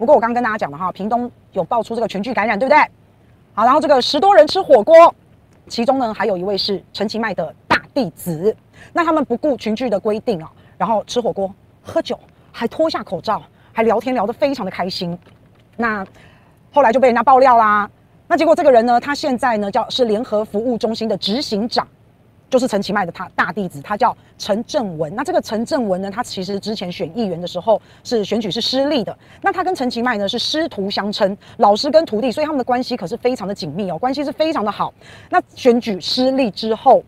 不过我刚刚跟大家讲了哈，屏东有爆出这个群聚感染，对不对？好，然后这个十多人吃火锅，其中呢还有一位是陈其迈的大弟子。那他们不顾群聚的规定啊，然后吃火锅、喝酒，还脱下口罩，还聊天聊得非常的开心。那后来就被人家爆料啦。那结果这个人呢，他现在呢叫是联合服务中心的执行长。就是陈其迈的他大弟子，他叫陈正文。那这个陈正文呢，他其实之前选议员的时候是选举是失利的。那他跟陈其迈呢是师徒相称，老师跟徒弟，所以他们的关系可是非常的紧密哦，关系是非常的好。那选举失利之后，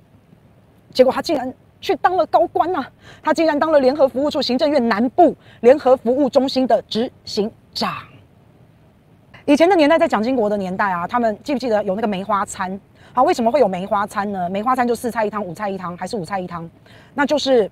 结果他竟然去当了高官啊！他竟然当了联合服务处行政院南部联合服务中心的执行长。以前的年代，在蒋经国的年代啊，他们记不记得有那个梅花餐？好，为什么会有梅花餐呢？梅花餐就四菜一汤、五菜一汤，还是五菜一汤？那就是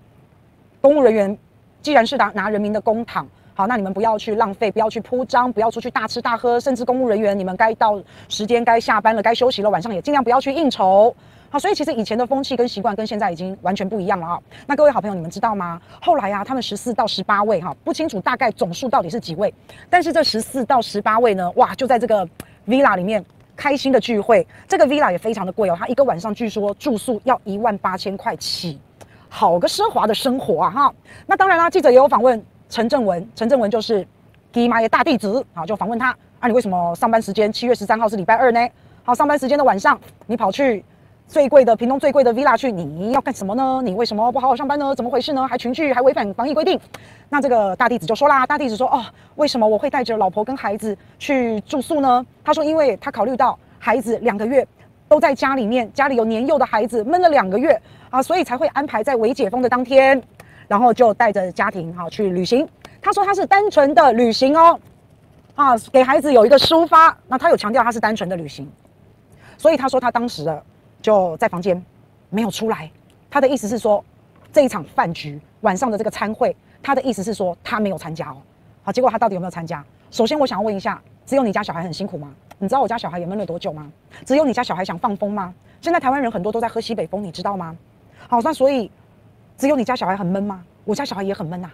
公务人员既然是拿拿人民的公帑，好，那你们不要去浪费，不要去铺张，不要出去大吃大喝，甚至公务人员你们该到时间该下班了，该休息了，晚上也尽量不要去应酬。好，所以其实以前的风气跟习惯跟现在已经完全不一样了啊。那各位好朋友，你们知道吗？后来啊，他们十四到十八位哈，不清楚大概总数到底是几位，但是这十四到十八位呢，哇，就在这个 villa 里面。开心的聚会，这个 villa 也非常的贵哦，它一个晚上据说住宿要一万八千块起，好个奢华的生活啊哈！那当然啦，记者也有访问陈正文，陈正文就是吉妈的大弟子，啊，就访问他啊，你为什么上班时间七月十三号是礼拜二呢？好，上班时间的晚上你跑去。最贵的屏东最贵的 villa 去，你要干什么呢？你为什么不好好上班呢？怎么回事呢？还群聚，还违反防疫规定。那这个大弟子就说啦，大弟子说哦，为什么我会带着老婆跟孩子去住宿呢？他说，因为他考虑到孩子两个月都在家里面，家里有年幼的孩子闷了两个月啊，所以才会安排在未解封的当天，然后就带着家庭哈、啊、去旅行。他说他是单纯的旅行哦，啊，给孩子有一个抒发。那他有强调他是单纯的旅行，所以他说他当时的。就在房间，没有出来。他的意思是说，这一场饭局晚上的这个餐会，他的意思是说他没有参加哦。好，结果他到底有没有参加？首先，我想要问一下，只有你家小孩很辛苦吗？你知道我家小孩也闷了多久吗？只有你家小孩想放风吗？现在台湾人很多都在喝西北风，你知道吗？好，那所以只有你家小孩很闷吗？我家小孩也很闷呐。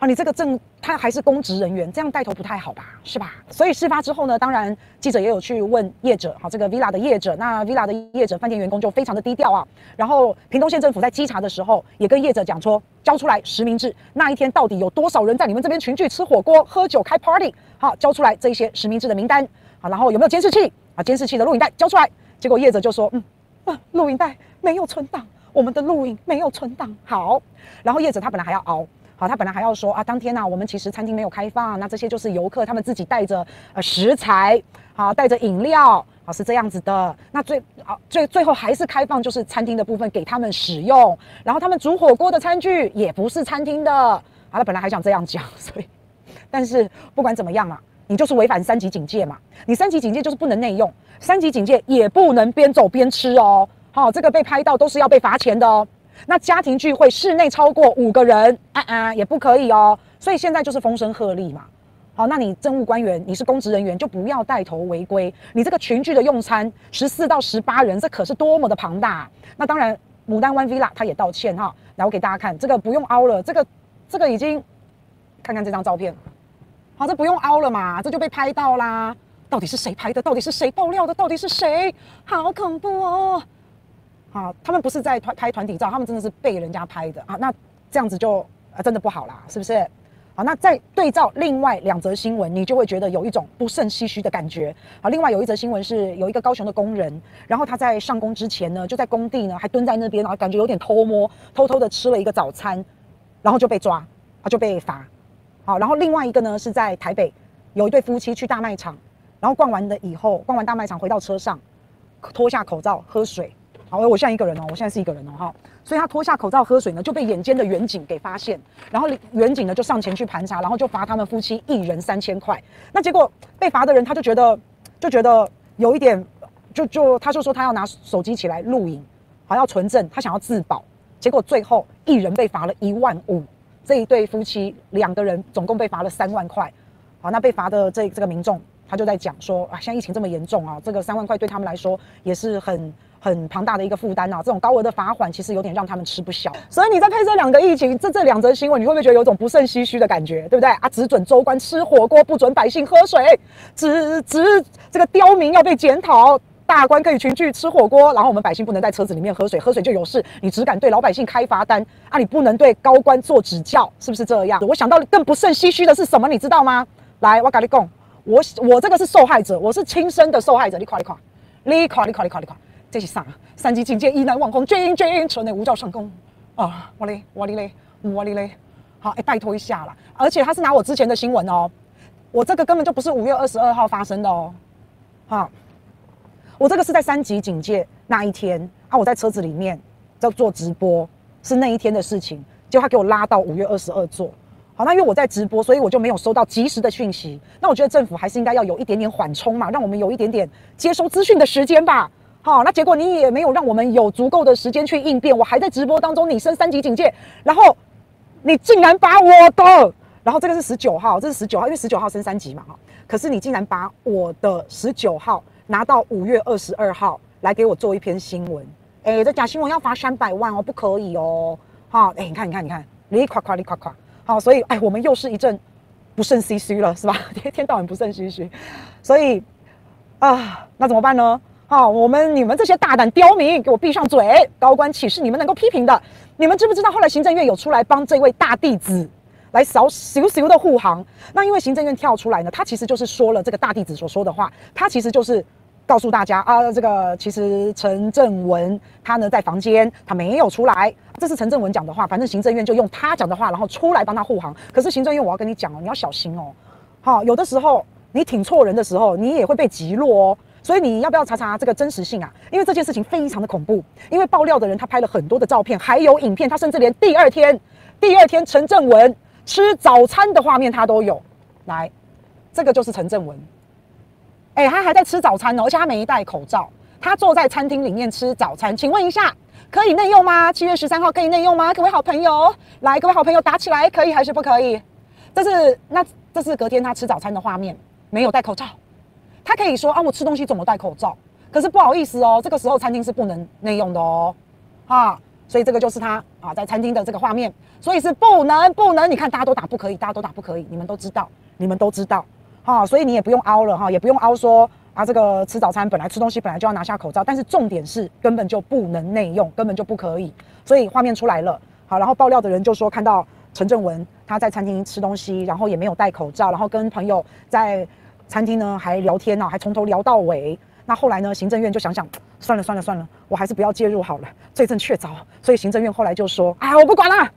啊你这个证他还是公职人员，这样带头不太好吧，是吧？所以事发之后呢，当然记者也有去问业者，好，这个 villa 的业者，那 villa 的业者饭店员工就非常的低调啊。然后屏东县政府在稽查的时候，也跟业者讲说，交出来实名制，那一天到底有多少人在你们这边群聚吃火锅、喝酒、开 party？好，交出来这一些实名制的名单，好，然后有没有监视器？啊，监视器的录影带交出来。结果业者就说，嗯，啊，录影带没有存档，我们的录影没有存档。好，然后业者他本来还要熬。好，他本来还要说啊，当天呢、我们其实餐厅没有开放，那这些就是游客他们自己带着呃食材，好，带着饮料，好，是这样子的。那最啊最最后还是开放，就是餐厅的部分给他们使用，然后他们煮火锅的餐具也不是餐厅的。好，他本来还想这样讲，所以，但是不管怎么样嘛，你就是违反三级警戒嘛，你三级警戒就是不能内用，三级警戒也不能边走边吃哦。好，这个被拍到都是要被罚钱的哦。那家庭聚会室内超过五个人，啊啊，也不可以哦。所以现在就是风声鹤唳嘛。好，那你政务官员，你是公职人员，就不要带头违规。你这个群聚的用餐，十四到十八人，这可是多么的庞大。那当然，牡丹湾 Villa 他也道歉哈。来，我给大家看，这个不用凹了，这个这个已经，看看这张照片。好，这不用凹了嘛，这就被拍到啦。到底是谁拍的？到底是谁爆料的？到底是谁？好恐怖哦。啊，他们不是在团拍团体照，他们真的是被人家拍的啊。那这样子就啊，真的不好啦，是不是？好，那再对照另外两则新闻，你就会觉得有一种不胜唏嘘的感觉。好，另外有一则新闻是有一个高雄的工人，然后他在上工之前呢，就在工地呢还蹲在那边，然后感觉有点偷摸，偷偷的吃了一个早餐，然后就被抓，啊就被罚。好，然后另外一个呢是在台北，有一对夫妻去大卖场，然后逛完了以后，逛完大卖场回到车上，脱下口罩喝水。好，我现在一个人哦，我现在是一个人哦，哈，所以他脱下口罩喝水呢，就被眼尖的远警给发现，然后远警呢就上前去盘查，然后就罚他们夫妻一人三千块。那结果被罚的人他就觉得就觉得有一点，就就他就说他要拿手机起来录影，好要存证，他想要自保，结果最后一人被罚了一万五，这一对夫妻两个人总共被罚了三万块。好，那被罚的这这个民众他就在讲说啊，现在疫情这么严重啊，这个三万块对他们来说也是很。很庞大的一个负担呐。这种高额的罚款其实有点让他们吃不消。所以你再配这两个疫情，这这两则新闻，你会不会觉得有种不胜唏嘘的感觉，对不对啊？只准州官吃火锅，不准百姓喝水，只只这个刁民要被检讨。大官可以群聚吃火锅，然后我们百姓不能在车子里面喝水，喝水就有事。你只敢对老百姓开罚单啊，你不能对高官做指教，是不是这样？我想到更不胜唏嘘的是什么，你知道吗？来，我跟你讲，我我这个是受害者，我是亲身的受害者。你夸，你夸，你夸，你夸，你夸，你看，这是啥？三级警戒，意难忘返，军军城内无照上供啊！我嘞，我哩嘞，我哩嘞。好，哎，拜托一下啦。而且他是拿我之前的新闻哦，我这个根本就不是五月二十二号发生的哦，好。我这个是在三级警戒那一天啊，我在车子里面在做直播，是那一天的事情。结果他给我拉到五月二十二做，好，那因为我在直播，所以我就没有收到及时的讯息。那我觉得政府还是应该要有一点点缓冲嘛，让我们有一点点接收资讯的时间吧。好，那结果你也没有让我们有足够的时间去应变。我还在直播当中，你升三级警戒，然后你竟然把我的，然后这个是十九号，这是十九号，因为十九号升三级嘛，哈。可是你竟然把我的十九号。拿到五月二十二号来给我做一篇新闻，哎、欸，这假新闻要罚三百万哦，不可以哦，哈，哎，你看，你看，你看，你夸夸，你夸夸，好，所以，哎，我们又是一阵不胜唏嘘了，是吧？一天到晚不胜唏嘘，所以啊，那怎么办呢？好，我们你们这些大胆刁民，给我闭上嘴！高官岂是你们能够批评的？你们知不知道后来行政院有出来帮这位大弟子来扫咻咻的护航？那因为行政院跳出来呢，他其实就是说了这个大弟子所说的话，他其实就是。告诉大家啊，这个其实陈正文他呢在房间，他没有出来，这是陈正文讲的话。反正行政院就用他讲的话，然后出来帮他护航。可是行政院，我要跟你讲哦，你要小心哦。好，有的时候你挺错人的时候，你也会被击落哦。所以你要不要查查这个真实性啊？因为这件事情非常的恐怖。因为爆料的人他拍了很多的照片，还有影片，他甚至连第二天，第二天陈正文吃早餐的画面他都有。来，这个就是陈正文。哎、他还在吃早餐呢，而且他没戴口罩。他坐在餐厅里面吃早餐，请问一下，可以内用吗？七月十三号可以内用吗？各位好朋友，来，各位好朋友打起来，可以还是不可以？这是那这是隔天他吃早餐的画面，没有戴口罩。他可以说啊，我吃东西怎么戴口罩？可是不好意思哦，这个时候餐厅是不能内用的哦，啊，所以这个就是他啊在餐厅的这个画面，所以是不能不能。你看大家都打不可以，大家都打不可以，你们都知道，你们都知道。哈，所以你也不用凹了哈，也不用凹说啊，这个吃早餐本来吃东西本来就要拿下口罩，但是重点是根本就不能内用，根本就不可以。所以画面出来了，好，然后爆料的人就说看到陈正文他在餐厅吃东西，然后也没有戴口罩，然后跟朋友在餐厅呢还聊天呢，还从头聊到尾。那后来呢，行政院就想想，算了算了算了，我还是不要介入好了，罪证确凿。所以行政院后来就说，啊，我不管了。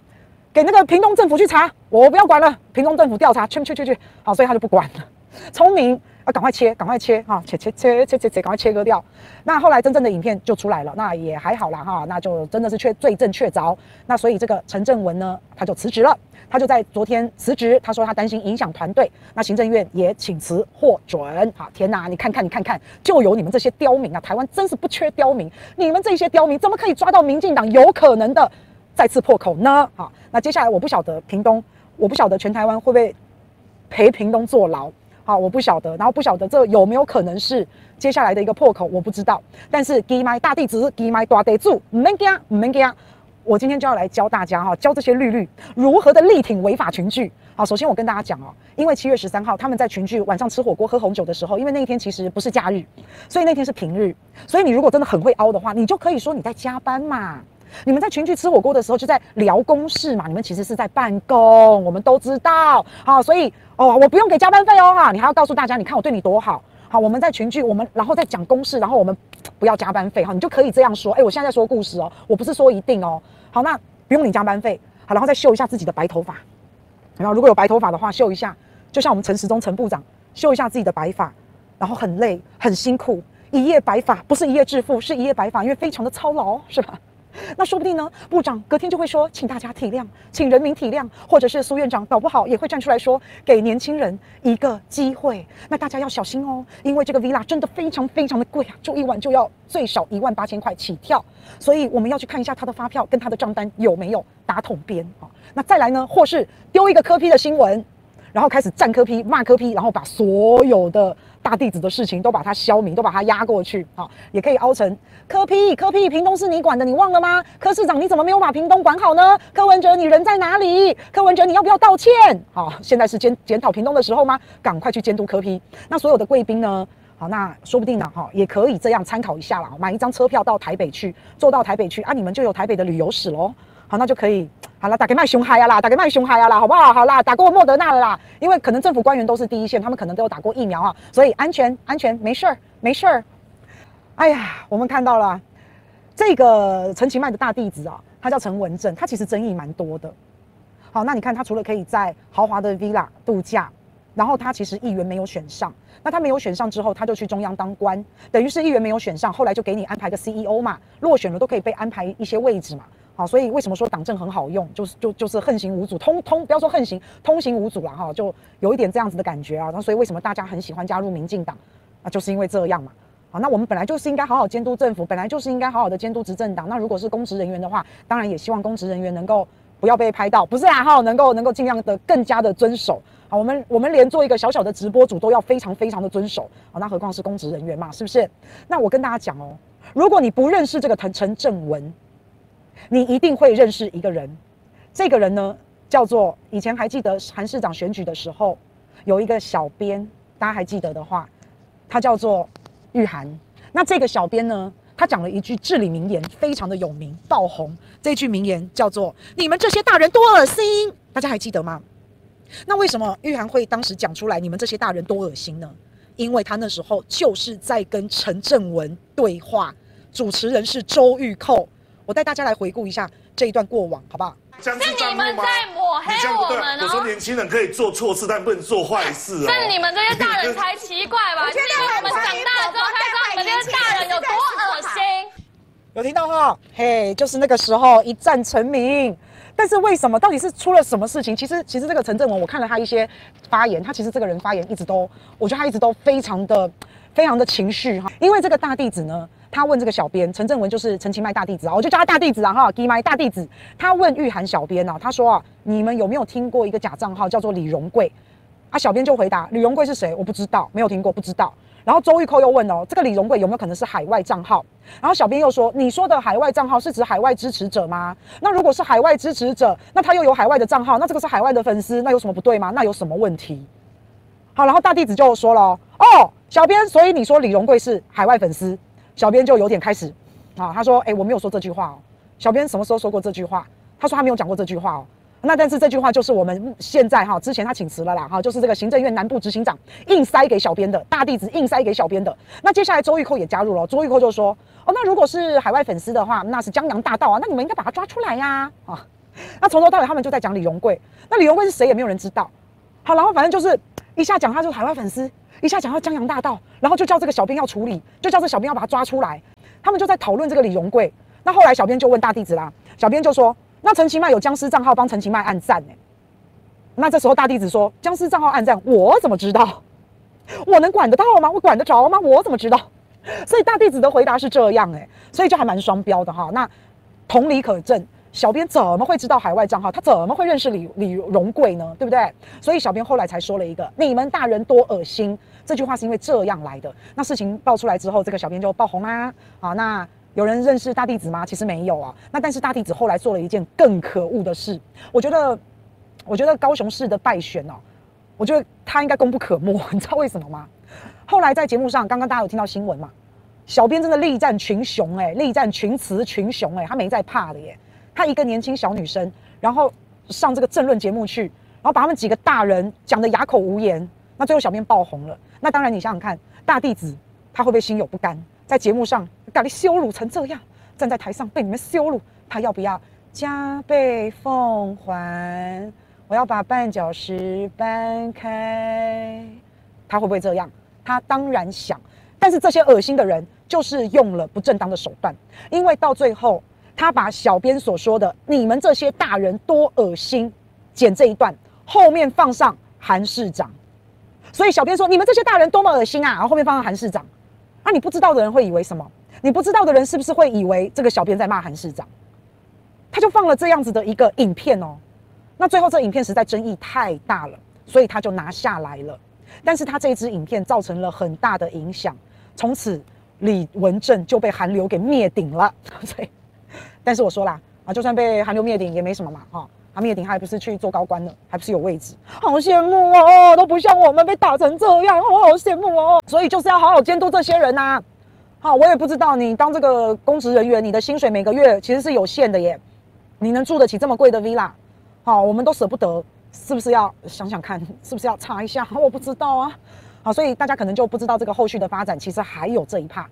给那个屏东政府去查，我不要管了。屏东政府调查，去去去去，好，所以他就不管了。聪明，啊赶快切，赶快切哈，切切切切切切，赶快切割掉。那后来真正的影片就出来了，那也还好啦哈，那就真的是确罪证确凿。那所以这个陈正文呢，他就辞职了，他就在昨天辞职。他说他担心影响团队，那行政院也请辞获准。好，天哪，你看看你看看，就有你们这些刁民啊！台湾真是不缺刁民，你们这些刁民怎么可以抓到民进党有可能的？再次破口呢？好，那接下来我不晓得屏东，我不晓得全台湾会不会陪屏东坐牢？好，我不晓得，然后不晓得这有没有可能是接下来的一个破口，我不知道。但是给麦大弟子，给麦大地主，唔免惊，唔免惊。我今天就要来教大家哈，教这些律律如何的力挺违法群聚。好，首先我跟大家讲哦，因为七月十三号他们在群聚晚上吃火锅喝红酒的时候，因为那一天其实不是假日，所以那天是平日，所以你如果真的很会凹的话，你就可以说你在加班嘛。你们在群聚吃火锅的时候，就在聊公事嘛？你们其实是在办公，我们都知道。好，所以哦，我不用给加班费哦，哈，你还要告诉大家，你看我对你多好。好，我们在群聚，我们然后再讲公事，然后我们不要加班费哈，你就可以这样说。哎，我现在在说故事哦，我不是说一定哦。好，那不用你加班费，好，然后再秀一下自己的白头发。然后如果有白头发的话，秀一下，就像我们陈时中陈部长秀一下自己的白发，然后很累很辛苦，一夜白发不是一夜致富，是一夜白发，因为非常的操劳，是吧？那说不定呢，部长隔天就会说，请大家体谅，请人民体谅，或者是苏院长搞不好也会站出来说，给年轻人一个机会。那大家要小心哦，因为这个 villa 真的非常非常的贵啊，住一晚就要最少一万八千块起跳，所以我们要去看一下他的发票跟他的账单有没有打统编啊。那再来呢，或是丢一个柯 P 的新闻，然后开始战柯 P 骂柯 P，然后把所有的大弟子的事情都把它消弭，都把它压过去，好，也可以凹成柯 P 柯 P，屏东是你管的，你忘了吗？柯市长你怎么没有把屏东管好呢？柯文哲你人在哪里？柯文哲你要不要道歉？好，现在是检检讨屏东的时候吗？赶快去监督柯 P。那所有的贵宾呢？好，那说不定呢，哈，也可以这样参考一下啦，买一张车票到台北去，坐到台北去啊，你们就有台北的旅游史喽。好，那就可以。好了，打给卖熊海呀啦，打给卖熊海呀啦，好不好？好啦，打过莫德纳了啦，因为可能政府官员都是第一线，他们可能都有打过疫苗啊，所以安全安全，没事儿没事儿。哎呀，我们看到了这个陈其迈的大弟子啊，他叫陈文正，他其实争议蛮多的。好，那你看他除了可以在豪华的 villa 度假，然后他其实议员没有选上，那他没有选上之后，他就去中央当官，等于是议员没有选上，后来就给你安排个 CEO 嘛，落选了都可以被安排一些位置嘛。好，所以为什么说党政很好用，就是就就是横行无阻，通通不要说横行，通行无阻了哈，就有一点这样子的感觉啊。那所以为什么大家很喜欢加入民进党啊？就是因为这样嘛。好，那我们本来就是应该好好监督政府，本来就是应该好好的监督执政党。那如果是公职人员的话，当然也希望公职人员能够不要被拍到，不是啊哈，能够能够尽量的更加的遵守。好，我们我们连做一个小小的直播主都要非常非常的遵守。好，那何况是公职人员嘛，是不是？那我跟大家讲哦，如果你不认识这个陈陈正文。你一定会认识一个人，这个人呢叫做以前还记得韩市长选举的时候，有一个小编，大家还记得的话，他叫做玉涵。那这个小编呢，他讲了一句至理名言，非常的有名爆红。这句名言叫做“你们这些大人多恶心”，大家还记得吗？那为什么玉涵会当时讲出来“你们这些大人多恶心”呢？因为他那时候就是在跟陈正文对话，主持人是周玉蔻。我带大家来回顾一下这一段过往，好不好？是你们在抹黑我们哦！我说年轻人可以做错事，但不能做坏事哦。是你们这些大人才奇怪吧？因为我们长大之后才知道你们这些大人有多恶心。有听到哈？嘿，就是那个时候一战成名。但是为什么？到底是出了什么事情？其实，其实这个陈正文，我看了他一些发言，他其实这个人发言一直都，我觉得他一直都非常的、非常的情绪哈。因为这个大弟子呢。他问这个小编陈正文，就是陈其迈大弟子啊，我就叫他大弟子啊哈，其迈大弟子。他问玉涵小编啊，他说啊，你们有没有听过一个假账号叫做李荣贵？啊，小编就回答李荣贵是谁？我不知道，没有听过，不知道。然后周玉扣又问哦，这个李荣贵有没有可能是海外账号？然后小编又说，你说的海外账号是指海外支持者吗？那如果是海外支持者，那他又有海外的账号，那这个是海外的粉丝，那有什么不对吗？那有什么问题？好，然后大弟子就说了哦，小编，所以你说李荣贵是海外粉丝？小编就有点开始，啊，他说：“哎、我没有说这句话哦。小编什么时候说过这句话？他说他没有讲过这句话哦。那但是这句话就是我们现在哈，之前他请辞了啦，哈，就是这个行政院南部执行长硬塞给小编的大弟子硬塞给小编的。那接下来周玉蔻也加入了，周玉蔻就说：哦，那如果是海外粉丝的话，那是江洋大盗啊，那你们应该把他抓出来呀，啊。那从头到尾他们就在讲李荣贵，那李荣贵是谁也没有人知道。好，然后反正就是一下讲他就是海外粉丝。”一下讲到江洋大盗，然后就叫这个小编要处理，就叫这小编要把他抓出来。他们就在讨论这个李荣贵。那后来小编就问大弟子啦，小编就说：“那陈其迈有僵尸账号帮陈其迈按赞呢？”那这时候大弟子说：“僵尸账号按赞，我怎么知道？我能管得到吗？我管得着吗？我怎么知道？”所以大弟子的回答是这样哎，所以就还蛮双标的哈。那同理可证。小编怎么会知道海外账号？他怎么会认识李李荣贵呢？对不对？所以小编后来才说了一个“你们大人多恶心”这句话，是因为这样来的。那事情爆出来之后，这个小编就爆红啦。啊，那有人认识大弟子吗？其实没有啊。那但是大弟子后来做了一件更可恶的事。我觉得，我觉得高雄市的败选哦，我觉得他应该功不可没。你知道为什么吗？后来在节目上，刚刚大家有听到新闻嘛？小编真的力战群雄哎、力战群雌群雄哎、他没在怕的耶。她一个年轻小女生，然后上这个政论节目去，然后把他们几个大人讲得哑口无言。那最后小编爆红了。那当然，你想想看，大弟子他会不会心有不甘？在节目上把你羞辱成这样，站在台上被你们羞辱，他要不要加倍奉还？我要把绊脚石搬开。他会不会这样？他当然想。但是这些恶心的人就是用了不正当的手段，因为到最后。他把小编所说的“你们这些大人多恶心”剪这一段，后面放上韩市长，所以小编说“你们这些大人多么恶心啊”，然后后面放上韩市长，啊，你不知道的人会以为什么？你不知道的人是不是会以为这个小编在骂韩市长？他就放了这样子的一个影片哦，那最后这影片实在争议太大了，所以他就拿下来了。但是他这一支影片造成了很大的影响，从此李文正就被韩流给灭顶了。所以，但是我说啦，啊，就算被韩流灭顶也没什么嘛，哈，他灭顶他还不是去做高官了，还不是有位置，好羡慕哦，都不像我们被打成这样，我好羡慕哦。所以就是要好好监督这些人呐。好，我也不知道你当这个公职人员，你的薪水每个月其实是有限的耶，你能住得起这么贵的 villa？好，我们都舍不得。是不是要想想看？是不是要查一下？我不知道啊。好，所以大家可能就不知道这个后续的发展，其实还有这一趴。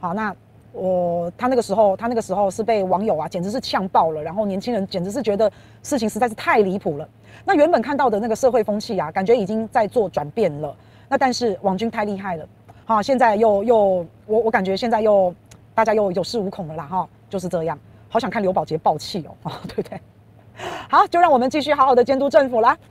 好，那我他那个时候，他那个时候是被网友啊，简直是呛爆了。然后年轻人简直是觉得事情实在是太离谱了。那原本看到的那个社会风气啊，感觉已经在做转变了。那但是网军太厉害了，好，现在又又我我感觉现在又大家又有恃无恐了啦。哈，就是这样。好想看刘宝杰爆气哦，对不对？好，就让我们继续好好的监督政府啦。